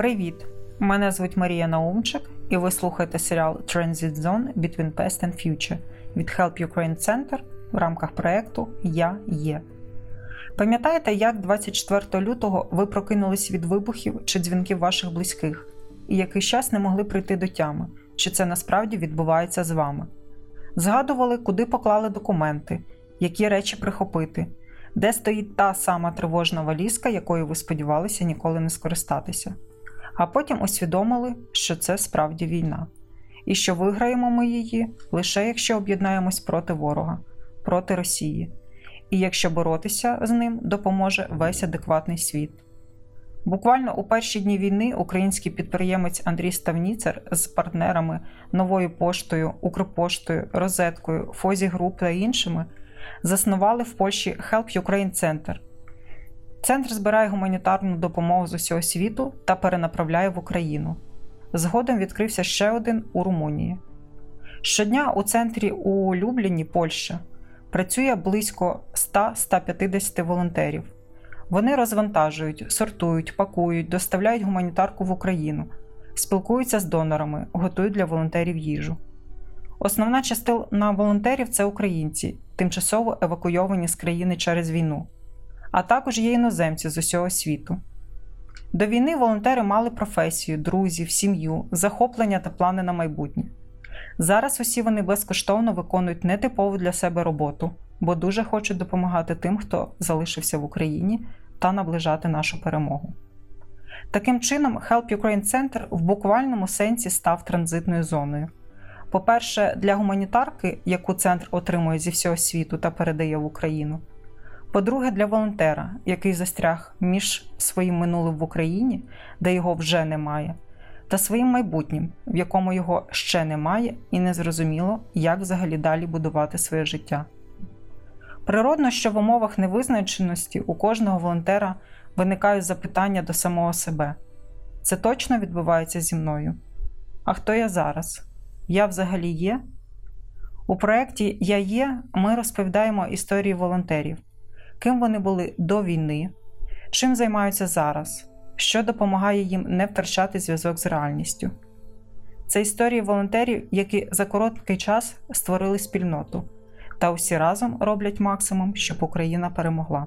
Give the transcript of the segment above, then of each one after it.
Привіт! Мене звуть Марія Наумчик, і ви слухаєте серіал Transit Zone Between Past and Future від Help Ukraine Center в рамках проєкту Я є. Пам'ятаєте, як 24 лютого ви прокинулись від вибухів чи дзвінків ваших близьких, і якийсь час не могли прийти до тями, чи це насправді відбувається з вами? Згадували, куди поклали документи, які речі прихопити, де стоїть та сама тривожна валізка, якою ви сподівалися ніколи не скористатися. А потім усвідомили, що це справді війна, і що виграємо ми її лише якщо об'єднаємось проти ворога, проти Росії, і якщо боротися з ним допоможе весь адекватний світ. Буквально у перші дні війни український підприємець Андрій Ставніцер з партнерами Новою поштою, Укрпоштою, Розеткою, Фозі Груп та іншими заснували в Польщі Help Ukraine Center. Центр збирає гуманітарну допомогу з усього світу та перенаправляє в Україну. Згодом відкрився ще один у Румунії. Щодня у центрі у Любліні, Польща, працює близько 100-150 волонтерів. Вони розвантажують, сортують, пакують, доставляють гуманітарку в Україну, спілкуються з донорами, готують для волонтерів їжу. Основна частина волонтерів це українці, тимчасово евакуйовані з країни через війну, а також є іноземці з усього світу. До війни волонтери мали професію, друзів, сім'ю, захоплення та плани на майбутнє. Зараз усі вони безкоштовно виконують нетипову для себе роботу, бо дуже хочуть допомагати тим, хто залишився в Україні, та наближати нашу перемогу. Таким чином, Help Ukraine Center в буквальному сенсі став транзитною зоною. По-перше, для гуманітарки, яку центр отримує зі всього світу та передає в Україну. По-друге, для волонтера, який застряг між своїм минулим в Україні, де його вже немає, та своїм майбутнім, в якому його ще немає, і незрозуміло, як взагалі далі будувати своє життя. Природно, що в умовах невизначеності у кожного волонтера виникають запитання до самого себе. Це точно відбувається зі мною. А хто я зараз? Я взагалі є? У проєкті Я є ми розповідаємо історії волонтерів, ким вони були до війни, чим займаються зараз, що допомагає їм не втрачати зв'язок з реальністю. Це історії волонтерів, які за короткий час створили спільноту та усі разом роблять максимум, щоб Україна перемогла.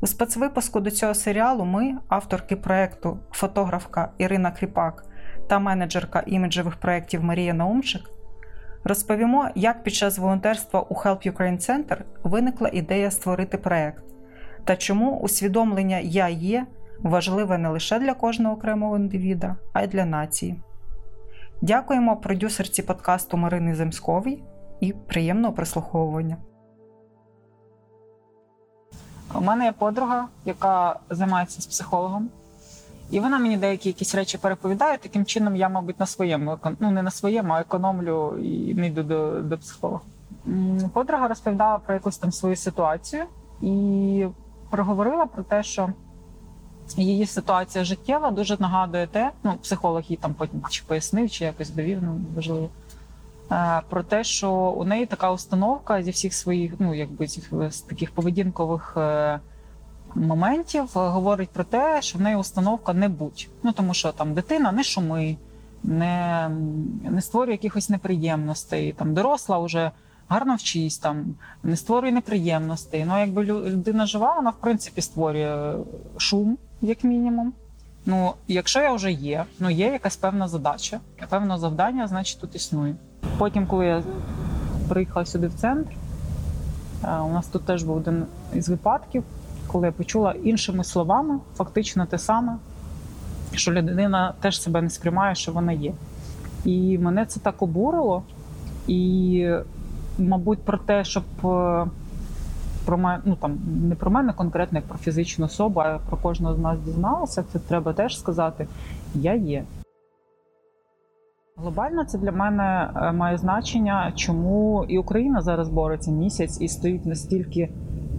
У спецвипуску до цього серіалу ми, авторки проєкту, фотографка Ірина Кріпак та менеджерка іміджевих проєктів Марія Наумчик, розповімо, як під час волонтерства у Help Ukraine Center виникла ідея створити проєкт та чому усвідомлення Я є важливе не лише для кожного окремого індивіда, а й для нації. Дякуємо продюсерці подкасту Марини Земськовій і приємного прослуховування. У мене є подруга, яка займається з психологом, і вона мені деякі якісь речі переповідає. Таким чином, я, мабуть, на своєму ну не на своєму, а економлю і не йду до, до психолога. Подруга розповідала про якусь там свою ситуацію і проговорила про те, що її ситуація життєва дуже нагадує те, ну психолог їй там потім чи пояснив, чи якось довів, ну важливо. Е, про те, що у неї така установка зі всіх своїх, ну якби з таких поведінкових е, моментів говорить про те, що в неї установка не будь. Ну тому що там дитина не шуми, не не створює якихось неприємностей. Там доросла вже гарно вчись, там не створює неприємностей. Ну, якби людина жива, вона в принципі створює шум, як мінімум. Ну, якщо я вже є, ну є якась певна задача, певне завдання, значить тут існує. Потім, коли я приїхала сюди в центр, е, у нас тут теж був один із випадків, коли я почула іншими словами, фактично те саме, що людина теж себе не сприймає, що вона є. І мене це так обурило. І, мабуть, про те, щоб е, про мене, ну там не про мене конкретно, як про фізичну особу, а про кожного з нас дізналася, це треба теж сказати: я є. Глобально це для мене е, має значення, чому і Україна зараз бореться місяць і стоїть настільки,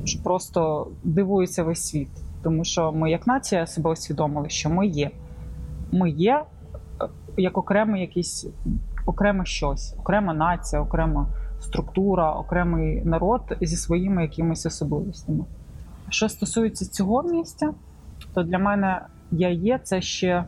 що просто дивується весь світ. Тому що ми, як нація, себе усвідомили, що ми є. Ми є е, як окремий якийсь окреме щось, окрема нація, окрема структура, окремий народ зі своїми якимись особливостями. Що стосується цього місця, то для мене я є, це ще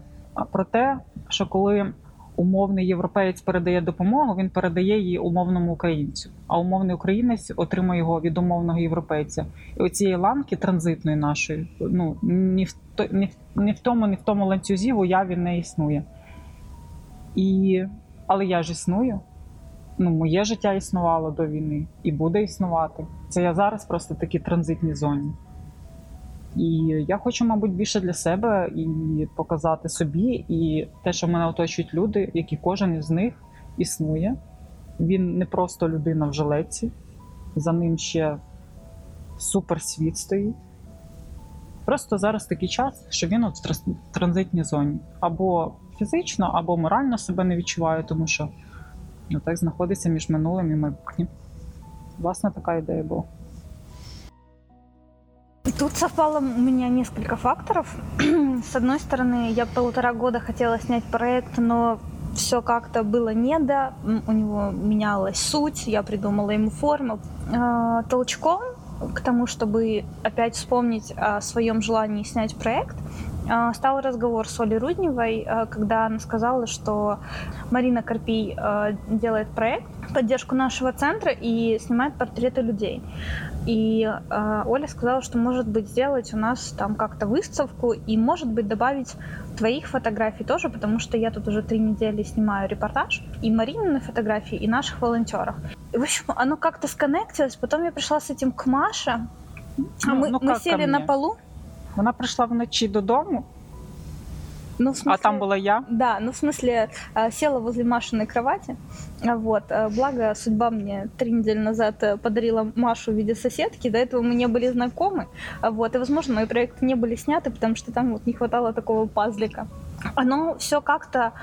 про те, що коли умовний європеєць передає допомогу, він передає її умовному українцю, а умовний українець отримує його від умовного європейця. І оцієї ланки транзитної нашої, ну ні в ні в, ні в тому, ні в тому ланцюзі в уяві не існує. І... Але я ж існую. Ну, моє життя існувало до війни і буде існувати. Це я зараз просто в такій транзитній зоні. І я хочу, мабуть, більше для себе і показати собі, і те, що мене оточують люди, які кожен із них існує. Він не просто людина в жилеці, за ним ще суперсвіт стоїть. Просто зараз такий час, що він от в транзитній зоні. Або фізично, або морально себе не відчуває, тому що ну, так знаходиться між минулим і майбутнім. Власне, така ідея була. Тут совпало у меня несколько факторов. С одной стороны, я полтора года хотела снять проект, но все как-то было не до, у него менялась суть, я придумала ему форму. А, толчком к тому, чтобы опять вспомнить о своем желании снять проект, а, стал разговор с Олей Рудневой, а, когда она сказала, что Марина Карпий делает проект, поддержку нашего центра и снимает портреты людей. И Оля сказала, что может быть сделать у нас там как-то выставку и может быть добавить твоих фотографий тоже, потому что я тут уже три недели снимаю репортаж и Марины фотографии, и наших волонтеров. И, в общем, оно как-то сконнектилось. Потом я пришла с этим к Маше. Ну, мы, ну, мы сели на полу. Вона прийшла вночі додому, ну, смысле, а там была я? Да, ну в смысле села возле Машиной кровати. Вот. Благо, судьба мне три недели назад э, подарила Машу в виде соседки. До этого мы не были знакомы. Вот. И, возможно, мои проекты не были сняты, потому что там вот не хватало такого пазлика. Оно все как-то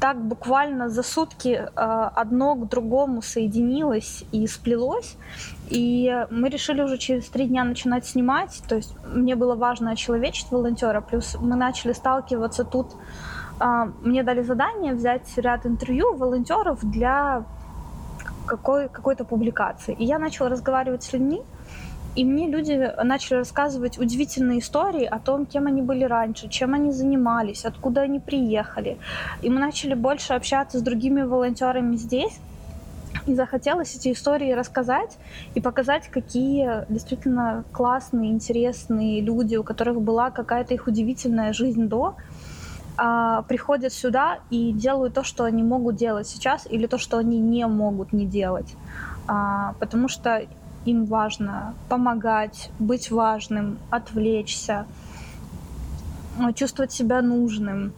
так буквально за сутки э, одно к другому соединилось и сплелось. И мы решили уже через три дня начинать снимать. То есть мне было важно очеловечить волонтера. Плюс мы начали сталкиваться тут. Э, мне дали задание взять ряд интервью волонтеров для какой, какой-то публикации. И я начала разговаривать с людьми. И мне люди начали рассказывать удивительные истории о том, кем они были раньше, чем они занимались, откуда они приехали. И мы начали больше общаться с другими волонтерами здесь. И захотелось эти истории рассказать и показать, какие действительно классные, интересные люди, у которых была какая-то их удивительная жизнь до, а, приходят сюда и делают то, что они могут делать сейчас, или то, что они не могут не делать. А, потому что им важно помогать, быть важным, отвлечься, чувствовать себя нужным,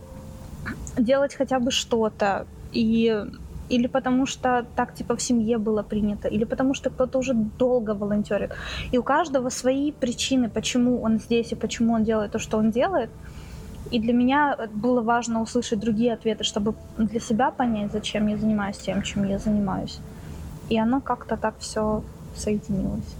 делать хотя бы что-то. И или потому что так типа в семье было принято, или потому что кто-то уже долго волонтерит. И у каждого свои причины, почему он здесь и почему он делает то, что он делает. И для меня было важно услышать другие ответы, чтобы для себя понять, зачем я занимаюсь тем, чем я занимаюсь. И оно как-то так все соєдинилось.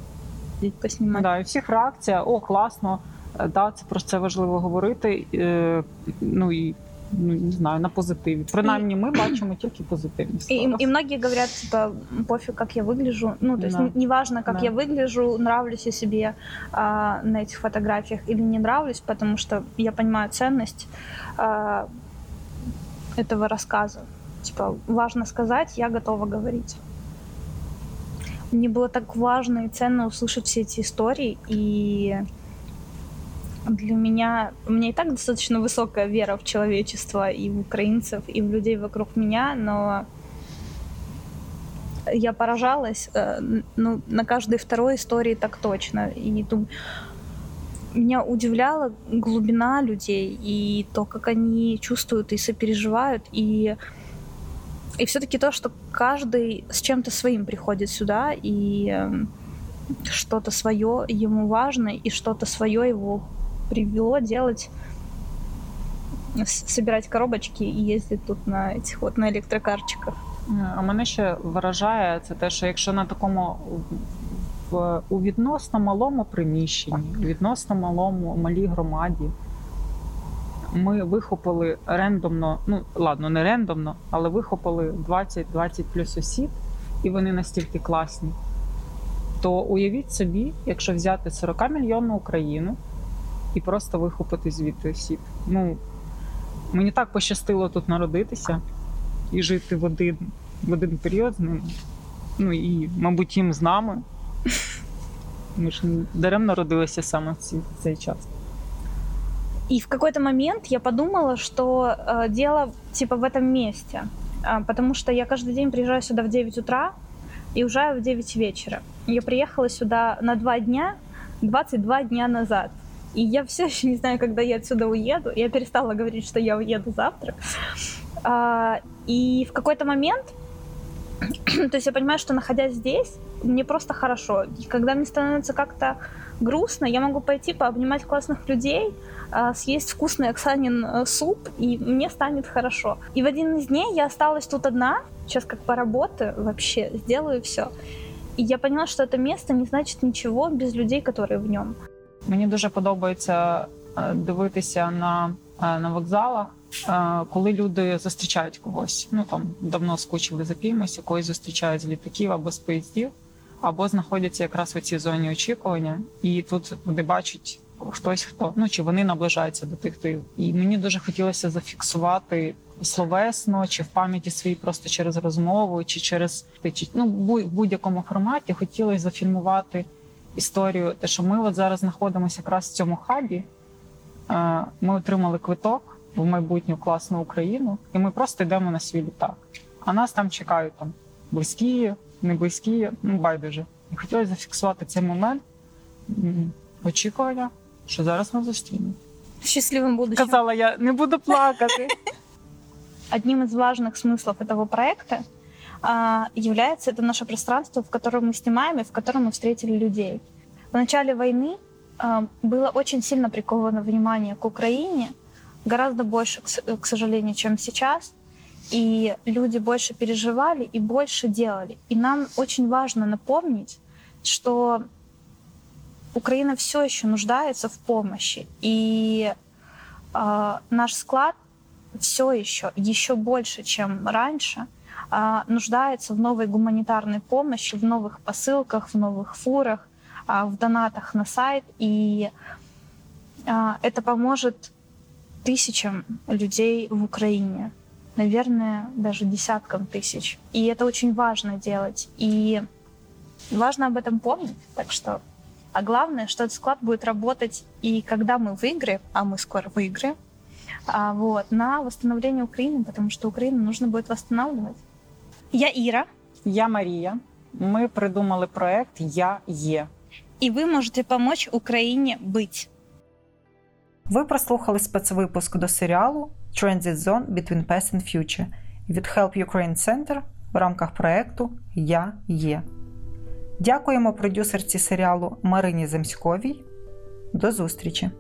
Поснімати. Да, і всіх реакція: о, класно, е, да, це про це важливо говорити. Е, ну і ну, не знаю, на позитиві. Принаймні, ми бачимо тільки позитивні И, и многие говорят, типа, пофиг, как я выгляжу. Ну, то есть да. неважно, как да. я выгляжу, нравлюсь я себе а, на этих фотографиях или не нравлюсь, потому что я понимаю ценность а, этого рассказа. Типа, важно сказать, я готова говорить. Мне было так важно и ценно услышать все эти истории, и для меня, у меня и так достаточно высокая вера в человечество и в украинцев, и в людей вокруг меня, но я поражалась, э, ну, на каждой второй истории так точно. И думаю, меня удивляла глубина людей и то, как они чувствуют и сопереживают, и и все-таки то, что каждый с чем-то своим приходит сюда, и что-то свое ему важно, и что-то свое его привело делать собирать коробочки і їздити тут на цих от на електрокарчиках. А мене ще вражає це те, що якщо на такому в у відносно малому приміщенні, відносно малому малій громаді ми вихопили рендомно, ну ладно, не рендомно, але вихопили 20-20 плюс осіб, і вони настільки класні. То уявіть собі, якщо взяти 40 мільйонну Україну і просто вихопити звідти осіб. Ну, мені так пощастило тут народитися і жити в один, в один період з ними. Ну і, мабуть, їм з нами. Ми ж даремно народилися саме в цей час. И в какой-то момент я подумала, что э, дело типа в этом месте. А, потому что я каждый день приезжаю сюда в 9 утра и уезжаю в 9 вечера. Я приехала сюда на два дня, 22 дня назад. И я все еще не знаю, когда я отсюда уеду. Я перестала говорить, что я уеду завтра. А, и в какой-то момент, то есть я понимаю, что находясь здесь, мне просто хорошо. И когда мне становится как-то грустно, я могу пойти пообнимать классных людей, а, съесть вкусный Оксанин э, суп, и мне станет хорошо. И в один из дней я осталась тут одна, сейчас как поработаю вообще, сделаю все. И я поняла, что это место не значит ничего без людей, которые в нем. Мені дуже подобається е, дивитися на, е, на вокзалах, е, коли люди зустрічають когось. Ну там давно скучили за кимось, когось зустрічають з літаків або з поїздів, Або знаходяться якраз в цій зоні очікування, і тут вони бачать хтось хто. Ну чи вони наближаються до тих, хто і мені дуже хотілося зафіксувати словесно, чи в пам'яті своїй просто через розмову, чи через чи, ну, в будь-якому форматі хотілося зафільмувати історію, те, що ми от зараз знаходимося якраз в цьому хабі. Ми отримали квиток в майбутню класну Україну, і ми просто йдемо на свій літак. А нас там чекають там близькі, не близькі, ну байдуже. І хотілося зафіксувати цей момент очікування, що зараз ми зустрінемо. В счастливом будущем. Казала я, не буду плакати. Одним из важных смыслов этого проекта а, является это наше пространство, в котором мы снимаем и в котором мы встретили людей. В начале войны а, было очень сильно приковано внимание к Украине, гораздо больше, к сожалению, чем сейчас. И люди больше переживали и больше делали. И нам очень важно напомнить, что Украина все еще нуждается в помощи. И э, наш склад все еще, еще больше, чем раньше, э, нуждается в новой гуманитарной помощи, в новых посылках, в новых фурах, э, в донатах на сайт. И э, это поможет тысячам людей в Украине. Наверное, даже десяткам тысяч. И это очень важно делать. И важно об этом помнить. Так что а главное, что этот склад будет работать и когда мы выиграем, а мы скоро выиграем, а, вот, на восстановление Украины, потому что Украину нужно будет восстанавливать. Я Ира. Я Мария. Мы придумали проект Я Е. И вы можете помочь Украине быть. Ви прослухали спецвипуск до серіалу Transit Zone Between Past and Future від Help Ukraine Center в рамках проекту Я Є. Дякуємо продюсерці серіалу Марині Земськовій. До зустрічі!